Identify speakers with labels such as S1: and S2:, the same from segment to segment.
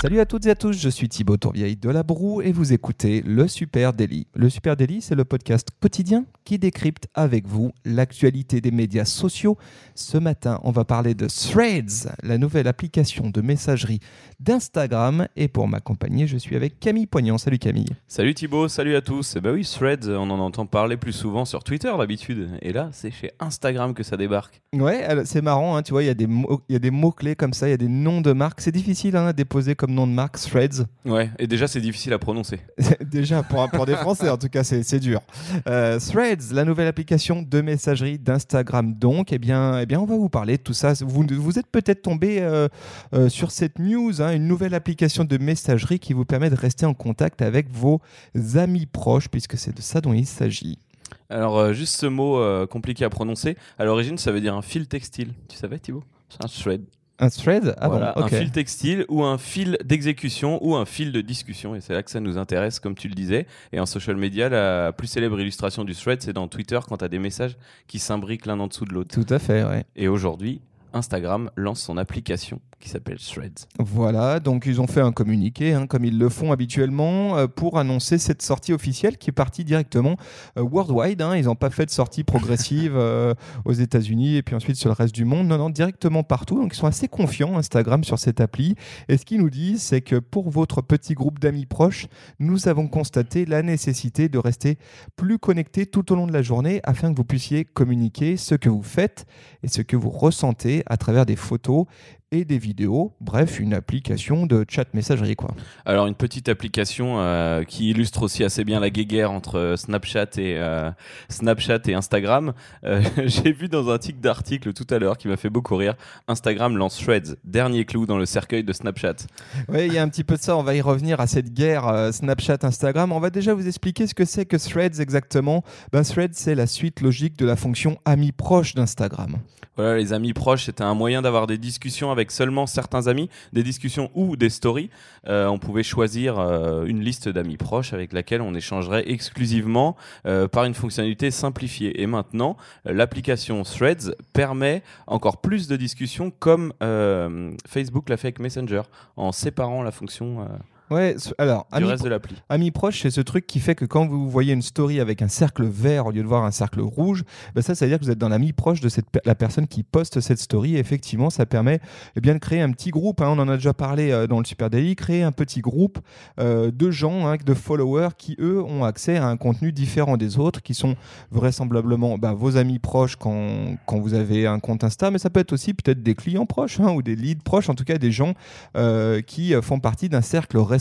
S1: Salut à toutes et à tous, je suis Thibaut Tourvieille de La Broue et vous écoutez Le Super Daily. Le Super Daily, c'est le podcast quotidien qui décrypte avec vous l'actualité des médias sociaux. Ce matin, on va parler de Threads, la nouvelle application de messagerie d'Instagram. Et pour m'accompagner, je suis avec Camille Poignant. Salut Camille.
S2: Salut Thibaut, salut à tous. Et bah oui, Threads, on en entend parler plus souvent sur Twitter d'habitude. Et là, c'est chez Instagram que ça débarque.
S1: Ouais, c'est marrant, hein, tu vois, il y a des mots- il y a des mots-clés comme ça, il y a des noms de marques. C'est difficile hein, à déposer comme nom de marque, Threads.
S2: Ouais, et déjà, c'est difficile à prononcer.
S1: Déjà, pour, pour des Français, en tout cas, c'est c'est dur. Euh, Threads, la nouvelle application de messagerie d'Instagram, donc, eh bien, eh bien, on va vous parler de tout ça. Vous, vous êtes peut-être tombé euh, euh, sur cette news, hein, une nouvelle application de messagerie qui vous permet de rester en contact avec vos amis proches, puisque c'est de ça dont il s'agit.
S2: Alors, euh, juste ce mot euh, compliqué à prononcer. À l'origine, ça veut dire un fil textile. Tu savais, Thibaut? C'est un thread.
S1: Un thread Ah
S2: Voilà,
S1: bon, ok.
S2: Un fil textile ou un fil d'exécution ou un fil de discussion. Et c'est là que ça nous intéresse, comme tu le disais. Et en social media, la plus célèbre illustration du thread, c'est dans Twitter quand tu as des messages qui s'imbriquent l'un en dessous de l'autre.
S1: Tout à fait, ouais.
S2: Et aujourd'hui, Instagram lance son application qui s'appelle Threads.
S1: Voilà, donc ils ont fait un communiqué, hein, comme ils le font habituellement, euh, pour annoncer cette sortie officielle qui est partie directement euh, worldwide. hein. Ils n'ont pas fait de sortie progressive euh, aux États-Unis et puis ensuite sur le reste du monde. Non, non, directement partout. Donc ils sont assez confiants, Instagram, sur cette appli. Et ce qu'ils nous disent, c'est que pour votre petit groupe d'amis proches, nous avons constaté la nécessité de rester plus connectés tout au long de la journée afin que vous puissiez communiquer ce que vous faites et ce que vous ressentez à travers des photos et des vidéos. Bref, une application de chat messagerie, quoi.
S2: Alors une petite application euh, qui illustre aussi assez bien la guéguerre entre euh, Snapchat et euh, Snapchat et Instagram. Euh, J'ai vu dans un titre d'article tout à l'heure qui m'a fait beaucoup rire. Instagram lance Threads, dernier clou dans le cercueil de Snapchat.
S1: Oui, il y a un petit peu de ça. On va y revenir à cette guerre euh, Snapchat-Instagram. On va déjà vous expliquer ce que c'est que Threads exactement. Ben, Threads, c'est la suite logique de la fonction amis proches d'Instagram.
S2: Voilà, les amis proches, c'était un moyen d'avoir des discussions avec seulement certains amis, des discussions ou des stories. Euh, on pouvait choisir euh, une liste d'amis proches avec laquelle on échangerait exclusivement euh, par une fonctionnalité simplifiée. Et maintenant, l'application Threads permet encore plus de discussions comme Facebook l'a fait avec Messenger, en séparant la fonction
S1: Ouais, alors,
S2: du
S1: amis
S2: reste de l'appli.
S1: Amis proches, c'est ce truc qui fait que quand vous voyez une story avec un cercle vert au lieu de voir un cercle rouge, ben ça, ça veut dire que vous êtes dans l'ami proche de cette, la personne qui poste cette story. Et effectivement, ça permet eh bien, de créer un petit groupe. hein. on en a déjà parlé euh, dans le Super Daily. Créer un petit groupe euh, de gens, hein, de followers qui, eux, ont accès à un contenu différent des autres, qui sont vraisemblablement ben, vos amis proches quand, quand vous avez un compte Insta, mais ça peut être aussi peut-être des clients proches hein, ou des leads proches, en tout cas des gens euh, qui font partie d'un cercle restreint.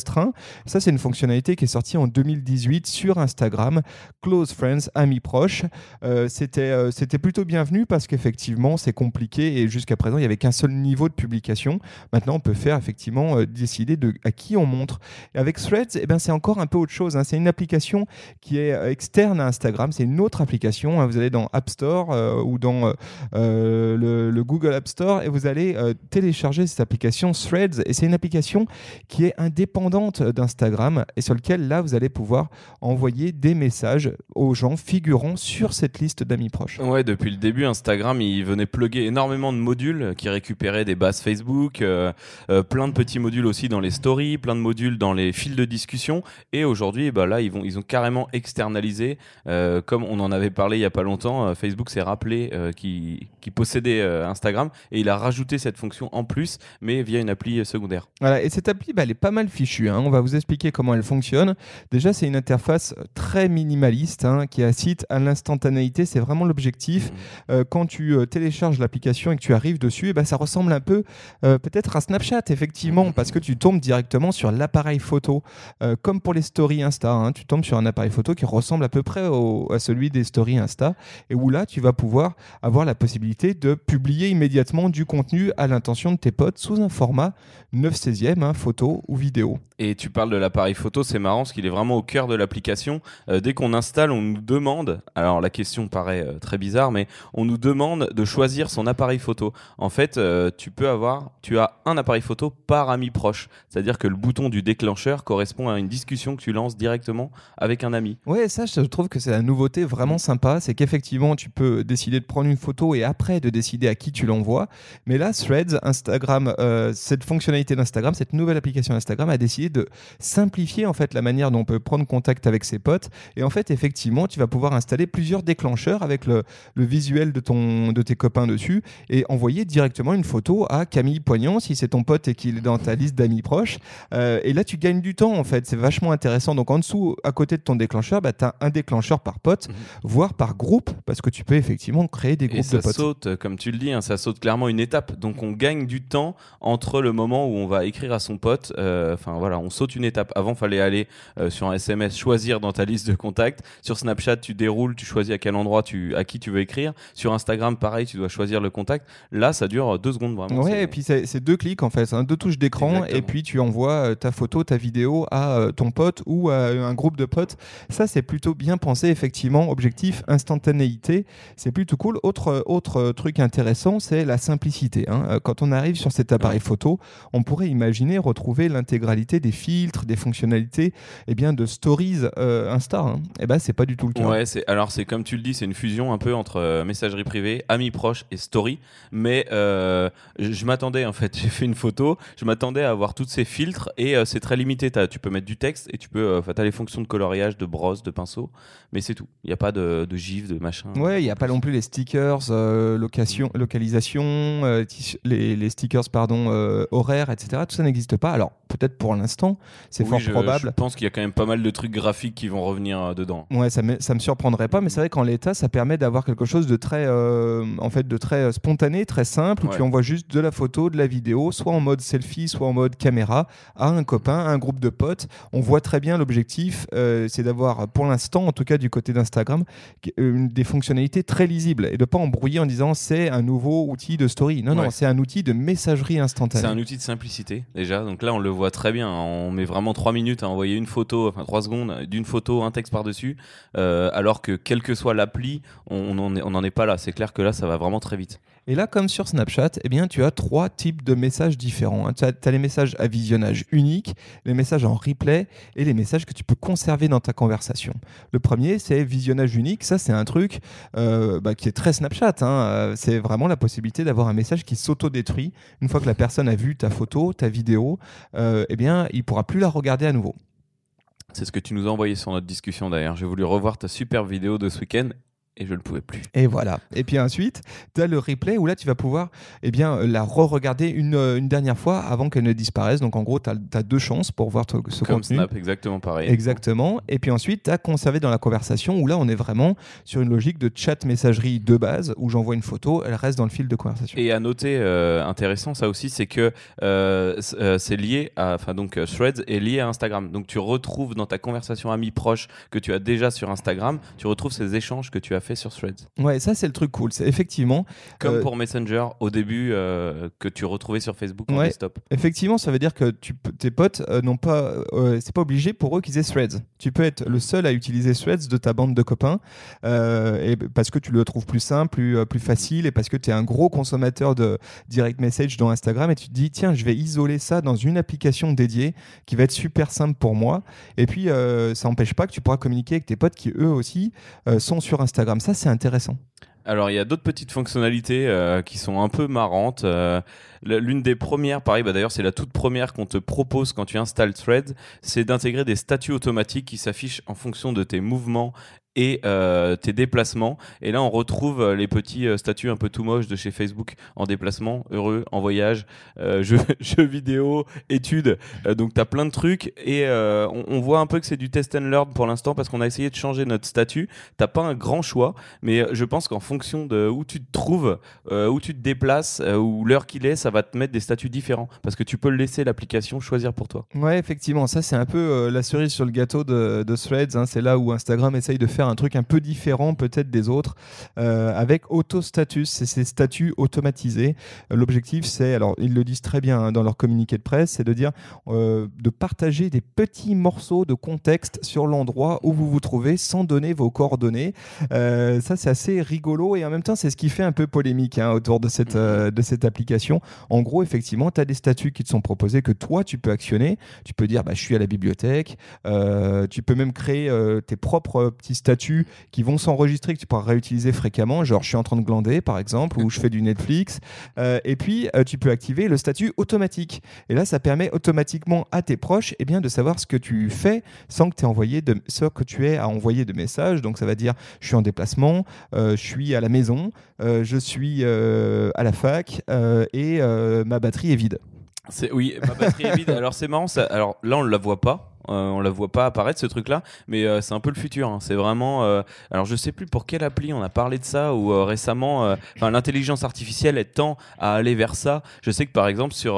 S1: Ça, c'est une fonctionnalité qui est sortie en 2018 sur Instagram. Close Friends, amis proches. Euh, c'était, euh, c'était plutôt bienvenu parce qu'effectivement, c'est compliqué et jusqu'à présent, il n'y avait qu'un seul niveau de publication. Maintenant, on peut faire effectivement euh, décider de à qui on montre. Et avec Threads, eh ben, c'est encore un peu autre chose. hein. C'est une application qui est externe à Instagram. C'est une autre application. hein. Vous allez dans App Store ou dans le, le Google App Store et vous allez télécharger cette application Threads. Et c'est une application qui est indépendante d'Instagram et sur lequel là vous allez pouvoir envoyer des messages aux gens figurant sur cette liste d'amis proches.
S2: Ouais, depuis le début, Instagram, il venait plugger énormément de modules qui récupéraient des bases Facebook, euh, euh, plein de petits modules aussi dans les stories, plein de modules dans les fils de discussion. Et aujourd'hui, bah là, ils vont, ils ont carrément externalisé, euh, comme on en avait parlé il y a pas longtemps. Facebook s'est rappelé qui, qui possédait Instagram et il a rajouté cette fonction en plus, mais via une appli secondaire.
S1: Voilà, et cette appli, bah, elle est pas mal fichue. Hein. On va vous expliquer comment elle fonctionne. Déjà, c'est une interface très minimaliste hein, qui incite à l'instantanéité. C'est vraiment l'objectif. Euh, quand tu euh, télécharges l'application et que tu arrives dessus, eh ben, ça ressemble un peu euh, peut-être à Snapchat, effectivement, parce que tu tombes directement sur l'appareil photo. Comme pour les stories Insta, hein. tu tombes sur un appareil photo qui ressemble à peu près au- à celui des stories Insta, et où là, tu vas pouvoir avoir la possibilité de publier immédiatement du contenu à l'intention de tes potes sous un format 9 16e, hein, photo ou vidéo.
S2: Et tu parles de l'appareil photo, c'est marrant parce qu'il est vraiment au cœur de l'application. Euh, dès qu'on installe, on nous demande, alors la question paraît euh, très bizarre, mais on nous demande de choisir son appareil photo. En fait, euh, tu peux avoir, tu as un appareil photo par ami proche. C'est-à-dire que le bouton du déclencheur correspond à une discussion que tu lances directement avec un ami.
S1: Ouais, ça, je trouve que c'est la nouveauté vraiment sympa. C'est qu'effectivement, tu peux décider de prendre une photo et après de décider à qui tu l'envoies. Mais là, Threads, Instagram, cette fonctionnalité d'Instagram, cette nouvelle application Instagram a décidé de simplifier en fait la manière dont on peut prendre contact avec ses potes. Et en fait, effectivement, tu vas pouvoir installer plusieurs déclencheurs avec le, visuel de, ton, de tes copains dessus et envoyer directement une photo à Camille Poignant si c'est ton pote et qu'il est dans ta liste d'amis proches. Euh, et là, tu gagnes du temps en fait. C'est vachement intéressant. Donc en dessous, à côté de ton déclencheur, bah, tu as un déclencheur par pote, mhm. voire par groupe, parce que tu peux effectivement créer des groupes
S2: de
S1: potes.
S2: Ça saute, comme tu le dis, hein, ça saute clairement une étape. Donc on gagne du temps entre le moment où on va écrire à son pote. Euh, enfin voilà, on saute une étape. Avant, fallait aller euh, sur un SMS, choisir dans ta liste de contacts. Sur Snapchat, tu déroules, tu choisis à quel endroit tu, à qui tu veux écrire. Sur Instagram, pareil, tu dois choisir le contact. Là, ça dure deux secondes vraiment.
S1: Ouais, et puis c'est deux clics en fait, hein, deux touches d'écran, et puis tu envoies euh, ta photo, ta vidéo à euh, ton pote ou à un groupe de potes. Ça, c'est plutôt bien pensé, effectivement. Objectif, instantanéité, c'est plutôt cool. Autre, autre truc intéressant, c'est la simplicité. Hein. Quand on arrive sur cet appareil photo, on pourrait imaginer retrouver l'intégralité des filtres, des fonctionnalités eh bien, de stories euh, Insta. Hein. Et eh ben, c'est pas du tout le cas.
S2: Ouais, c'est, alors c'est comme tu le dis, c'est une fusion un peu entre euh, messagerie privée, amis proches et story. Mais euh, je, m'attendais, en fait, j'ai fait une photo, je m'attendais à avoir tous ces filtres et c'est très limité. tu peux mettre du texte et tu peux, enfin, as les fonctions de coloriage, de brosse, de pinceau, mais c'est tout. Il n'y a pas de, de gif, de machin.
S1: Ouais, il n'y a pas non plus les stickers, location, localisation, les, les, stickers, pardon, horaires, etc. Tout ça n'existe pas. Alors, peut-être pour l'instant, c'est fort probable.
S2: Je pense qu'il y a quand même pas mal de trucs graphiques qui vont revenir euh, dedans.
S1: Ouais, ça me, ça me surprendrait pas, mais c'est vrai qu'en l'état, ça permet d'avoir quelque chose de très, euh, en fait, de très euh, spontané, très simple, où tu envoies juste de la photo, de la vidéo, soit en mode selfie, soit en mode caméra, à un copain, à un groupe de potes. On voit très bien l'objectif, c'est d'avoir, pour l'instant, en tout cas du côté d'Instagram, des fonctionnalités très lisibles et de pas embrouiller en disant c'est un nouveau outil de story. Non, non, c'est un outil de messagerie instantanée.
S2: C'est un outil de simplicité déjà. Donc là, on le voit très bien. On met vraiment trois minutes à envoyer une photo, enfin trois secondes d'une photo, un texte par-dessus, euh, alors que quelle que soit l'appli, on n'en est, pas là. C'est clair que là, ça va vraiment très vite.
S1: Et là, comme sur Snapchat, eh bien, tu as trois types de messages différents. Tu as, les messages à visionnage unique, les messages en replay et les messages que tu peux conserver dans ta conversation. Le premier, c'est visionnage unique. Ça, c'est un truc euh, bah, qui est très Snapchat. Hein. Euh, c'est vraiment la possibilité d'avoir un message qui s'auto-détruit. Une fois que la personne a vu ta photo, ta vidéo, eh bien, il pourra plus la regarder à nouveau.
S2: C'est ce que tu nous as envoyé sur notre discussion d'ailleurs. J'ai voulu revoir ta superbe vidéo de ce week-end et je ne pouvais plus.
S1: Et voilà. Et puis ensuite, tu as le replay où là, tu vas pouvoir eh bien, la re-regarder une, euh, une, dernière fois avant qu'elle ne disparaisse. Donc en gros, tu as, deux chances pour voir ce
S2: Comme Snap, exactement pareil.
S1: Exactement. Et puis ensuite, tu as conservé dans la conversation où là, on est vraiment sur une logique de chat messagerie de base où j'envoie une photo, elle reste dans le fil de conversation.
S2: Et à noter, euh, intéressant ça aussi, c'est que euh, c'est lié à. Enfin, donc Threads est lié à Instagram. Donc tu retrouves dans ta conversation amie proche que tu as déjà sur Instagram, tu retrouves ces échanges que tu as fait sur Threads.
S1: Ouais, ça c'est le truc cool. C'est effectivement
S2: comme euh, pour Messenger au début euh, que tu retrouvais sur Facebook en desktop.
S1: Effectivement, ça veut dire que tu, tes potes euh, n'ont pas, c'est pas obligé pour eux qu'ils aient Threads. Tu peux être le seul à utiliser Threads de ta bande de copains et parce que tu le trouves plus simple, plus, plus facile et parce que tu es un gros consommateur de direct message dans Instagram et tu te dis tiens, je vais isoler ça dans une application dédiée qui va être super simple pour moi. Et puis ça n'empêche pas que tu pourras communiquer avec tes potes qui eux aussi sont sur Instagram. Ça c'est intéressant.
S2: Alors il y a d'autres petites fonctionnalités euh, qui sont un peu marrantes. Euh, l'une des premières, pareil, bah, d'ailleurs c'est la toute première qu'on te propose quand tu installes Thread, c'est d'intégrer des statuts automatiques qui s'affichent en fonction de tes mouvements et euh, tes déplacements. Et là, on retrouve euh, les petits euh, statuts un peu tout moches de chez Facebook en déplacement, heureux, en voyage, jeux, vidéo, études. donc, tu as plein de trucs et on, voit un peu que c'est du test and learn pour l'instant parce qu'on a essayé de changer notre statut. T'as pas un grand choix, mais je pense qu'en fonction de où tu te trouves, où tu te déplaces, ou l'heure qu'il est, ça va te mettre des statuts différents parce que tu peux laisser l'application choisir pour toi.
S1: Ouais, effectivement, ça c'est un peu la cerise sur le gâteau de, Threads. Hein. C'est là où Instagram essaye de faire faire un truc un peu différent peut-être des autres avec Autostatus, c'est ces statuts automatisés. L'objectif, c'est, alors ils le disent très bien hein, dans leur communiqué de presse, c'est de dire de partager des petits morceaux de contexte sur l'endroit où vous vous trouvez sans donner vos coordonnées. ça, c'est assez rigolo et en même temps, c'est ce qui fait un peu polémique hein, autour de cette, mhm. de cette application. En gros, effectivement, tu as des statuts qui te sont proposés que toi, tu peux actionner. Tu peux dire, bah, je suis à la bibliothèque. Euh, tu peux même créer euh, tes propres petits statuts qui vont s'enregistrer, que tu pourras réutiliser fréquemment. Genre, je suis en train de glander, par exemple, ou je fais du Netflix. Euh, et puis, tu peux activer le statut automatique. Et là, ça permet automatiquement à tes proches eh bien, de savoir ce que tu fais sans que, envoyé de, ce que tu aies à envoyer de messages. Donc, ça va dire, je suis en déplacement, je suis à la maison, je suis à la fac et ma batterie est vide.
S2: Oui, ma batterie est vide. Alors c'est marrant, alors là on ne la voit pas, euh, on la voit pas apparaître ce truc-là, mais euh, c'est un peu le futur. Hein. C'est vraiment. Euh, alors je sais plus pour quelle appli on a parlé de ça ou récemment. L'intelligence artificielle est tend à aller vers ça. Je sais que par exemple sur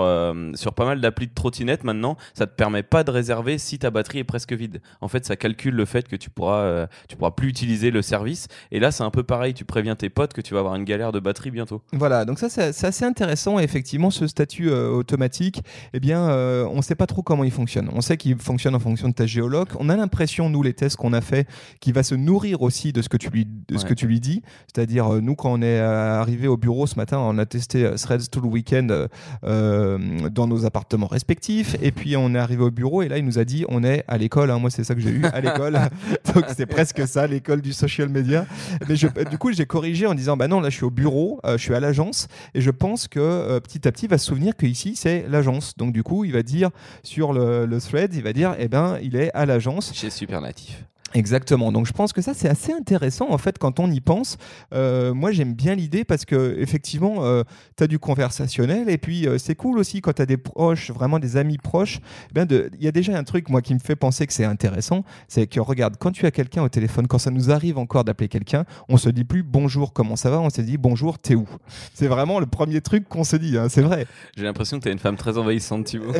S2: sur pas mal d'applis de trottinette maintenant, ça te permet pas de réserver si ta batterie est presque vide. En fait, ça calcule le fait que tu pourras tu pourras plus utiliser le service. Et là, c'est un peu pareil. Tu préviens tes potes que tu vas avoir une galère de batterie bientôt.
S1: Voilà. Donc ça, c'est assez intéressant. effectivement, ce statut automatique, eh bien, on sait pas trop comment il fonctionne. On sait qu'il fonctionne en fonction de ta géologue. On a l'impression, nous, les tests qu'on a fait, qu'il va se nourrir aussi de ce que tu lui, de ce que tu lui dis. C'est-à-dire, euh, nous, quand on est euh, arrivé au bureau ce matin, on a testé euh, Threads tout le week-end dans nos appartements respectifs. Et puis, on est arrivé au bureau et là, il nous a dit on est à l'école. Hein. Moi, c'est ça que j'ai eu, à l'école. Donc, c'est presque ça, l'école du social media. Mais je, du coup, j'ai corrigé en disant bah non, là, je suis au bureau, je suis à l'agence. Et je pense que petit à petit, il va se souvenir qu'ici, c'est l'agence. Donc, du coup, il va dire sur le, le thread, il va dire eh ben, il est à l'agence.
S2: Chez Supernatif.
S1: Exactement. Donc je pense que ça c'est assez intéressant en fait quand on y pense. Euh, moi j'aime bien l'idée parce que effectivement euh, tu as du conversationnel et puis euh, c'est cool aussi quand tu as des proches, vraiment des amis proches. Eh il y a déjà un truc moi qui me fait penser que c'est intéressant, c'est que regarde quand tu as quelqu'un au téléphone, quand ça nous arrive encore d'appeler quelqu'un, on se dit plus bonjour comment ça va, on se dit bonjour t'es où? C'est vraiment le premier truc qu'on se dit, hein, c'est vrai.
S2: J'ai l'impression que tu es une femme très envahissante Thibaut.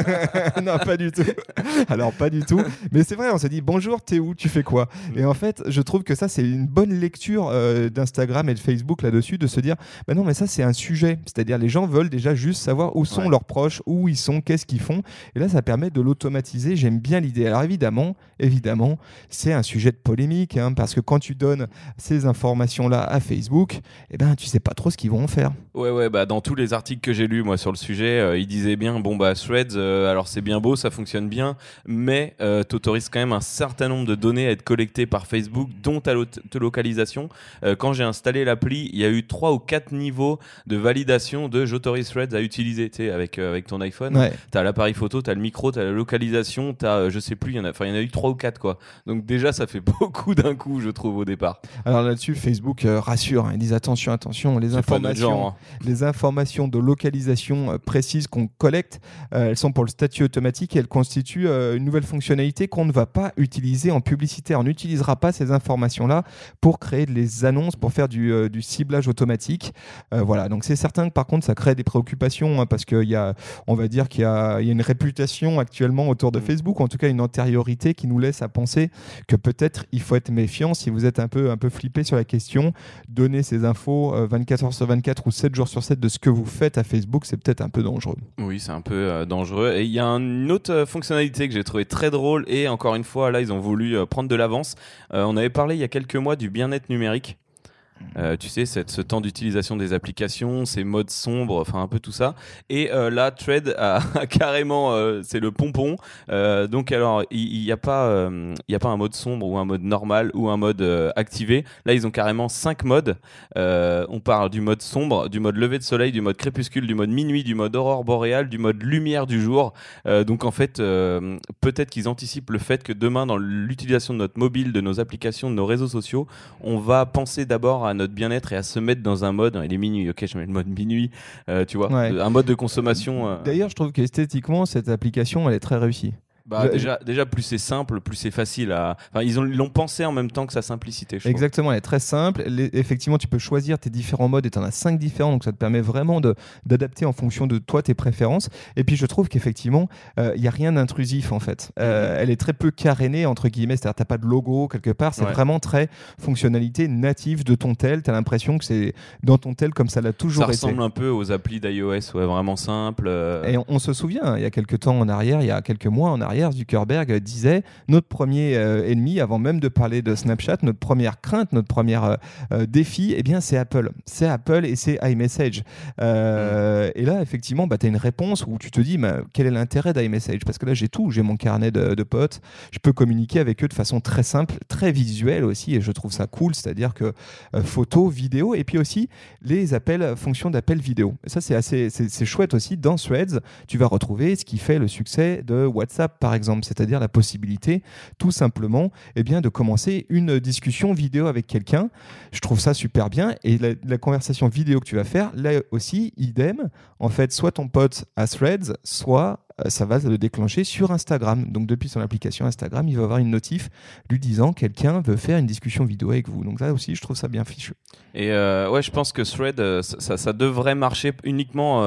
S1: non pas du tout. Alors pas du tout. Mais c'est vrai, on se dit bonjour t'es où? Tu fais quoi mm. Et en fait, je trouve que ça, c'est une bonne lecture euh, d'Instagram et de Facebook là-dessus, de se dire, bah non, mais ça, c'est un sujet. C'est-à-dire, les gens veulent déjà juste savoir où sont leurs proches, où ils sont, qu'est-ce qu'ils font. Et là, ça permet de l'automatiser. J'aime bien l'idée. Alors, évidemment, évidemment, c'est un sujet de polémique, hein, parce que quand tu donnes ces informations-là à Facebook, eh ben, tu sais pas trop ce qu'ils vont en faire.
S2: Ouais, ouais, bah, dans tous les articles que j'ai lus, moi, sur le sujet, euh, ils disaient bien, bon, bah, Threads, euh, alors c'est bien beau, ça fonctionne bien, mais tu autorises quand même un certain nombre de données à être collectées par Facebook, dont ta, localisation. Euh, quand j'ai installé l'appli, il y a eu trois ou quatre niveaux de validation de j'autorise Threads à utiliser. Tu sais, avec, euh, avec ton iPhone, tu as l'appareil photo, tu as le micro, tu as la localisation, tu as, euh, je sais plus, il y, en a, il y en a eu trois ou quatre. Quoi. Donc déjà, ça fait beaucoup d'un coup, je trouve, au départ.
S1: Alors là-dessus, Facebook rassure, hein. ils disent attention, attention, les informations, hein. les informations de localisation précises qu'on collecte, elles sont pour le statut automatique et elles constituent une nouvelle fonctionnalité qu'on ne va pas utiliser en publicité on n'utilisera pas ces informations-là pour créer des annonces, pour faire du, euh, ciblage automatique. Euh, voilà, donc c'est certain que par contre, ça crée des préoccupations hein, parce qu'il y a, on va dire qu'il y, a une réputation actuellement autour de mm. Facebook, en tout cas une antériorité qui nous laisse à penser que peut-être il faut être méfiant si vous êtes un peu, un peu flippé sur la question. Donner ces infos 24 euh, heures sur 24 ou 7 jours sur 7 de ce que vous faites à Facebook, c'est peut-être un peu dangereux.
S2: Oui, c'est un peu dangereux. Et il y a une autre fonctionnalité que j'ai trouvé très drôle et encore une fois, là, ils ont voulu prendre de l'avance. Euh, on avait parlé il y a quelques mois du bien-être numérique. Euh, tu sais, cette, ce temps d'utilisation des applications, ces modes sombres, enfin un peu tout ça. Et euh, là, Thread a, carrément, euh, c'est le pompon. donc alors, il n'y a pas, a pas un mode sombre ou un mode normal ou un mode activé. Là, ils ont carrément cinq modes. on parle du mode sombre, du mode lever de soleil, du mode crépuscule, du mode minuit, du mode aurore boréale, du mode lumière du jour. donc en fait, peut-être qu'ils anticipent le fait que demain, dans l'utilisation de notre mobile, de nos applications, de nos réseaux sociaux, on va penser d'abord à notre bien-être et à se mettre dans un mode. Il est minuit, ok, je mets le mode minuit, euh, tu vois, un mode de consommation. Euh.
S1: D'ailleurs, je trouve qu'esthétiquement, cette application, elle est très réussie.
S2: Bah, déjà, déjà, plus c'est simple, plus c'est facile à. Enfin, ils l'ont pensé en même temps que sa simplicité. Je
S1: Exactement, elle est très simple. effectivement, tu peux choisir tes différents modes et tu en as cinq différents, donc ça te permet vraiment d'adapter en fonction de toi tes préférences. Et puis, je trouve qu'effectivement, euh, il n'y a rien d'intrusif en fait. Euh, elle est très peu carénée, entre guillemets, c'est-à-dire tu pas de logo quelque part, c'est vraiment très fonctionnalité native de ton tel. Tu as l'impression que c'est dans ton tel comme ça l'a toujours
S2: été. Ça ressemble un peu aux applis d'iOS, ouais, vraiment simple. Euh.
S1: Et on, se souvient, il y a quelques temps en arrière, il y a quelques mois en arrière, Zuckerberg disait notre premier euh, ennemi, avant même de parler de Snapchat, notre première crainte, notre premier euh, euh, défi, eh bien, c'est Apple. C'est Apple et c'est iMessage. Mm. Et là, effectivement, bah, tu as une réponse où tu te dis bah, quel est l'intérêt d'iMessage? Parce que là, j'ai tout. J'ai mon carnet de, potes. Je peux communiquer avec eux de façon très simple, très visuelle aussi. Et je trouve ça cool. C'est-à-dire que photo, vidéo, et puis aussi les appels, fonctions d'appel vidéo. ça, c'est assez c'est chouette aussi. Dans Threads, tu vas retrouver ce qui fait le succès de WhatsApp, par exemple, c'est-à-dire la possibilité tout simplement eh bien, de commencer une discussion vidéo avec quelqu'un. Je trouve ça super bien. Et la, conversation vidéo que tu vas faire, là aussi, idem. En fait, soit ton pote a Threads, soit ça va le déclencher sur Instagram. Donc depuis son application Instagram, il va avoir une notif lui disant quelqu'un veut faire une discussion vidéo avec vous. Donc là aussi, je trouve ça bien fichu.
S2: Et euh, ouais, je pense que Thread, euh, ça, devrait marcher uniquement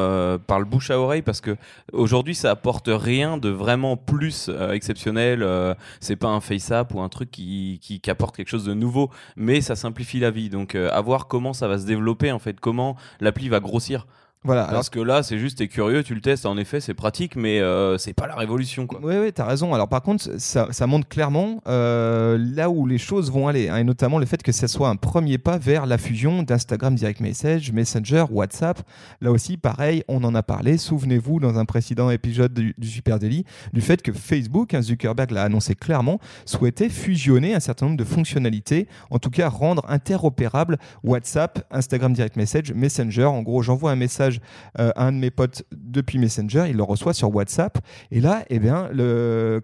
S2: par le bouche à oreille parce que aujourd'hui, ça apporte rien de vraiment plus exceptionnel. c'est pas un FaceApp ou un truc qui, qui, qui, apporte quelque chose de nouveau, mais ça simplifie la vie. Donc à voir comment ça va se développer en fait, comment l'appli va grossir.
S1: Voilà.
S2: Parce que là, c'est juste, t'es curieux, tu le testes, en effet, c'est pratique, mais euh, c'est pas la révolution. Quoi.
S1: Oui, oui, t'as raison. Alors, par contre, ça, ça montre clairement euh, là où les choses vont aller, hein, et notamment le fait que ce soit un premier pas vers la fusion d'Instagram Direct Message, Messenger, WhatsApp. Là aussi, pareil, on en a parlé. Souvenez-vous, dans un précédent épisode du, Super Daily, du fait que Facebook, hein, Zuckerberg l'a annoncé clairement, souhaitait fusionner un certain nombre de fonctionnalités, en tout cas rendre interopérable WhatsApp, Instagram Direct Message, Messenger. En gros, j'envoie un message euh, un de mes potes depuis Messenger, il le reçoit sur WhatsApp. Et là, eh bien,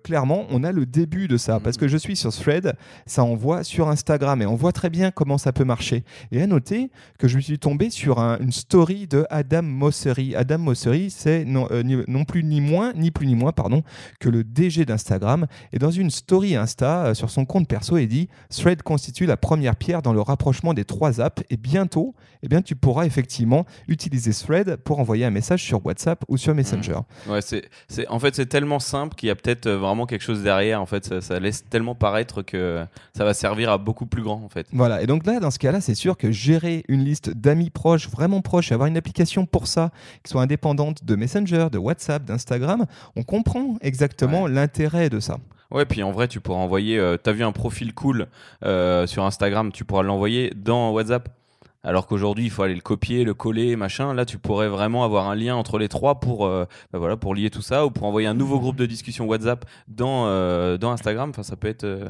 S1: clairement, on a le début de ça. Parce que je suis sur Thread, ça envoie sur Instagram et on voit très bien comment ça peut marcher. Et à noter que je me suis tombé sur une story de Adam Mosseri. Adam Mosseri, c'est non, euh, non, plus ni moins, ni plus ni moins, pardon, que le DG d'Instagram. Et dans une story Insta euh, sur son compte perso, il dit Thread constitue la première pierre dans le rapprochement des trois apps. Et bientôt, eh bien, tu pourras effectivement utiliser Thread pour envoyer un message sur WhatsApp ou sur Messenger.
S2: Mmh. Ouais, c'est, c'est, en fait, c'est tellement simple qu'il y a peut-être euh, vraiment quelque chose derrière. En fait, ça, laisse tellement paraître que ça va servir à beaucoup plus grand. En fait.
S1: Voilà. Et donc là, dans ce cas-là, c'est sûr que gérer une liste d'amis proches, vraiment proches, avoir une application pour ça, qui soit indépendante de Messenger, de WhatsApp, d'Instagram, on comprend exactement l'intérêt de ça.
S2: Ouais, puis en vrai, tu pourras envoyer. Euh, t'as vu un profil cool euh, sur Instagram, tu pourras l'envoyer dans WhatsApp. Alors qu'aujourd'hui, il faut aller le copier, le coller, machin. Là, tu pourrais vraiment avoir un lien entre les trois pour, euh, bah voilà, pour lier tout ça ou pour envoyer un nouveau groupe de discussion WhatsApp dans, euh, Instagram. Enfin, ça peut être, euh,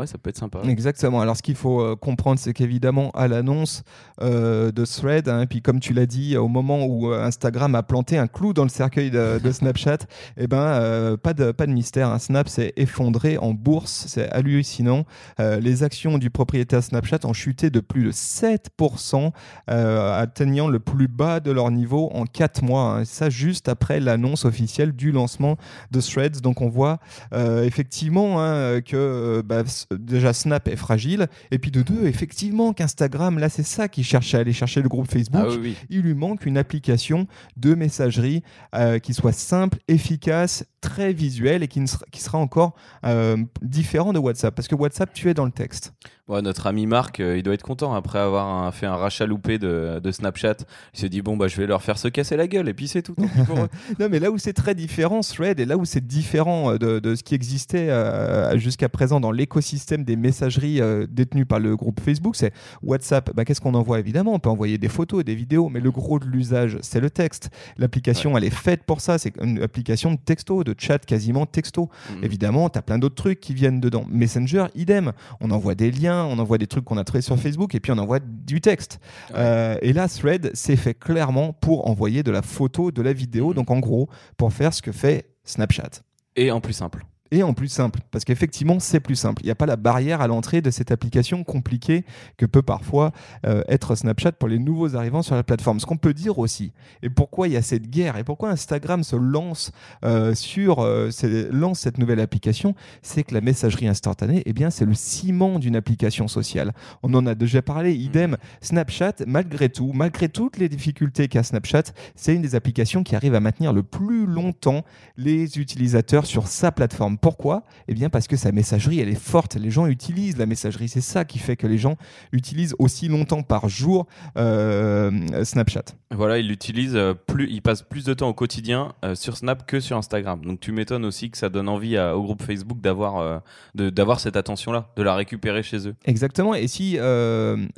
S2: Ouais, ça peut être sympa.
S1: Exactement. Alors, ce qu'il faut euh, comprendre, c'est qu'évidemment, à l'annonce euh, de Thread, hein, puis comme tu l'as dit, au moment où euh, Instagram a planté un clou dans le cercueil de, Snapchat, eh ben, pas, de, pas de mystère. Hein. Snap s'est effondré en bourse. C'est hallucinant. les actions du propriétaire Snapchat ont chuté de plus de 7%, atteignant le plus bas de leur niveau en 4 mois. Hein. Ça, juste après l'annonce officielle du lancement de Threads. Donc, on voit effectivement que bah, déjà Snap est fragile, et puis de deux, effectivement, qu'Instagram, là, c'est ça qui cherche à aller chercher le groupe Facebook.
S2: Ah
S1: Il lui manque une application de messagerie euh, qui soit simple, efficace, très visuelle et qui, qui sera encore euh, différent de WhatsApp. Parce que WhatsApp, tu es dans le texte
S2: notre ami Marc, euh, il doit être content après avoir fait un rachat loupé de, Snapchat. Il se dit bon bah je vais leur faire se casser la gueule et puis c'est tout.
S1: non mais là où c'est très différent Thread et là où c'est différent euh, de, ce qui existait euh, jusqu'à présent dans l'écosystème des messageries détenues par le groupe Facebook, c'est WhatsApp. Bah, qu'est-ce qu'on envoie? Évidemment On peut envoyer des photos, des vidéos, mais le gros de l'usage c'est le texte. L'application elle est faite pour ça. C'est une application de texto, de chat quasiment texto. Mhm. Évidemment, tu as plein d'autres trucs qui viennent dedans. Messenger, idem. On envoie des liens on envoie des trucs qu'on a trouvés sur Facebook et puis on envoie du texte. Euh, et là, Thread, c'est fait clairement pour envoyer de la photo, de la vidéo, mm. donc en gros, pour faire ce que fait Snapchat.
S2: Et en plus simple
S1: et en plus simple, parce qu'effectivement, c'est plus simple. Il n'y a pas la barrière à l'entrée de cette application compliquée que peut parfois euh, être Snapchat pour les nouveaux arrivants sur la plateforme. Ce qu'on peut dire aussi, et pourquoi il y a cette guerre, et pourquoi Instagram se lance euh, sur euh, lance cette nouvelle application, c'est que la messagerie instantanée, eh bien, c'est le ciment d'une application sociale. On en a déjà parlé. Idem, Snapchat, malgré tout, malgré toutes les difficultés qu'a Snapchat, c'est une des applications qui arrive à maintenir le plus longtemps les utilisateurs sur sa plateforme. Pourquoi Eh bien parce que sa messagerie, elle est forte. Les gens utilisent la messagerie. C'est ça qui fait que les gens utilisent aussi longtemps par jour euh, Snapchat.
S2: Voilà, ils l'utilisent euh, plus, ils passent plus de temps au quotidien euh, sur Snap que sur Instagram. Donc tu m'étonnes aussi que ça donne envie au groupe Facebook d'avoir d'avoir cette attention-là, de la récupérer chez eux.
S1: Exactement. Et si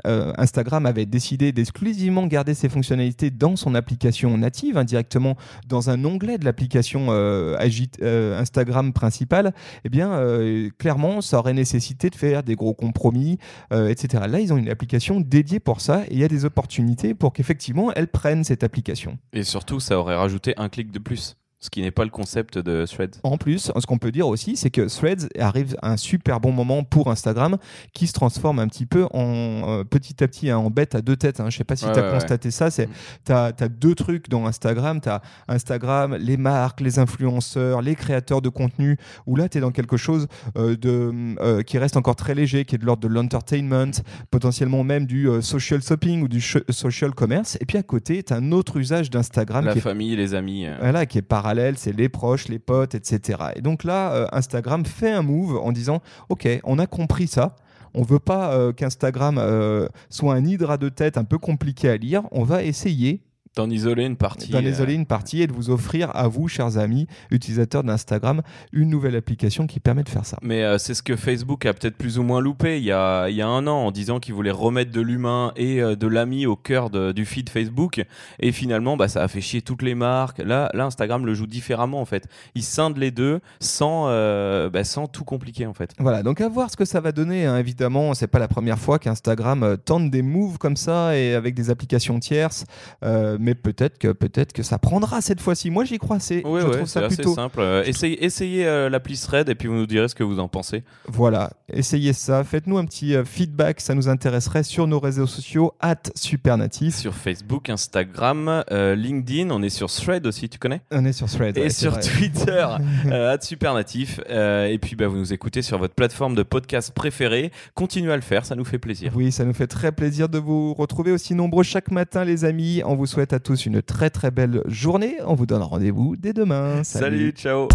S1: Instagram avait décidé d'exclusivement garder ses fonctionnalités dans son application native, indirectement dans un onglet de l'application Instagram principale, eh bien, clairement, ça aurait nécessité de faire des gros compromis, etc. Là, ils ont une application dédiée pour ça et il y a des opportunités pour qu'effectivement, elle prenne cette application.
S2: Et surtout, ça aurait rajouté un clic de plus ce qui n'est pas le concept de Threads.
S1: En plus, ce qu'on peut dire aussi, c'est que Threads arrive à un super bon moment pour Instagram, qui se transforme un petit peu en euh, petit à petit hein, en bête à deux têtes. Hein. Je ne sais pas si tu as constaté ça. C'est, tu as, deux trucs dans Instagram. Tu as Instagram, les marques, les influenceurs, les créateurs de contenu, où là, tu es dans quelque chose euh, de, euh, qui reste encore très léger, qui est de l'ordre de l'entertainment, potentiellement même du social shopping ou du social commerce. Et puis à côté, tu as un autre usage d'Instagram.
S2: La famille, les amis.
S1: Voilà, qui est pareil c'est les proches, les potes, etc. Et donc là, euh, Instagram fait un move en disant, OK, on a compris ça. On veut pas euh, qu'Instagram euh, soit un hydra de tête un peu compliqué à lire. On va essayer
S2: D'en isoler une partie.
S1: D'en isoler une partie et de vous offrir à vous, chers amis, utilisateurs d'Instagram, une nouvelle application qui permet de faire ça.
S2: Mais euh, c'est ce que Facebook a peut-être plus ou moins loupé il y a, il y a un an en disant qu'il voulait remettre de l'humain et euh, de l'ami au cœur du feed Facebook. Et finalement, bah, ça a fait chier toutes les marques. Là, là, Instagram le joue différemment en fait. Il scinde les deux sans, euh, bah, sans tout compliquer en fait.
S1: Voilà, donc à voir ce que ça va donner. Hein. Évidemment, c'est pas la première fois qu'Instagram tente des moves comme ça et avec des applications tierces mais peut-être que peut-être que ça prendra cette fois-ci. Moi, j'y crois. C'est,
S2: je trouve ça plutôt
S1: simple.
S2: Euh, essayez, essayez euh, l'appli Thread et puis vous nous direz ce que vous en pensez.
S1: Voilà, essayez ça. Faites-nous un petit euh, feedback, ça nous intéresserait sur nos réseaux sociaux @supernatif.
S2: Sur Facebook, Instagram, LinkedIn. On est sur Thread aussi. Tu connais?
S1: On est sur Thread.
S2: Et sur Twitter @supernatif. et puis bah, vous nous écoutez sur votre plateforme de podcast préférée. Continuez à le faire, ça nous fait plaisir.
S1: Oui, ça nous fait très plaisir de vous retrouver aussi nombreux chaque matin, les amis. On vous souhaite à tous une très très belle journée. On vous donne rendez-vous dès demain.
S2: Salut ciao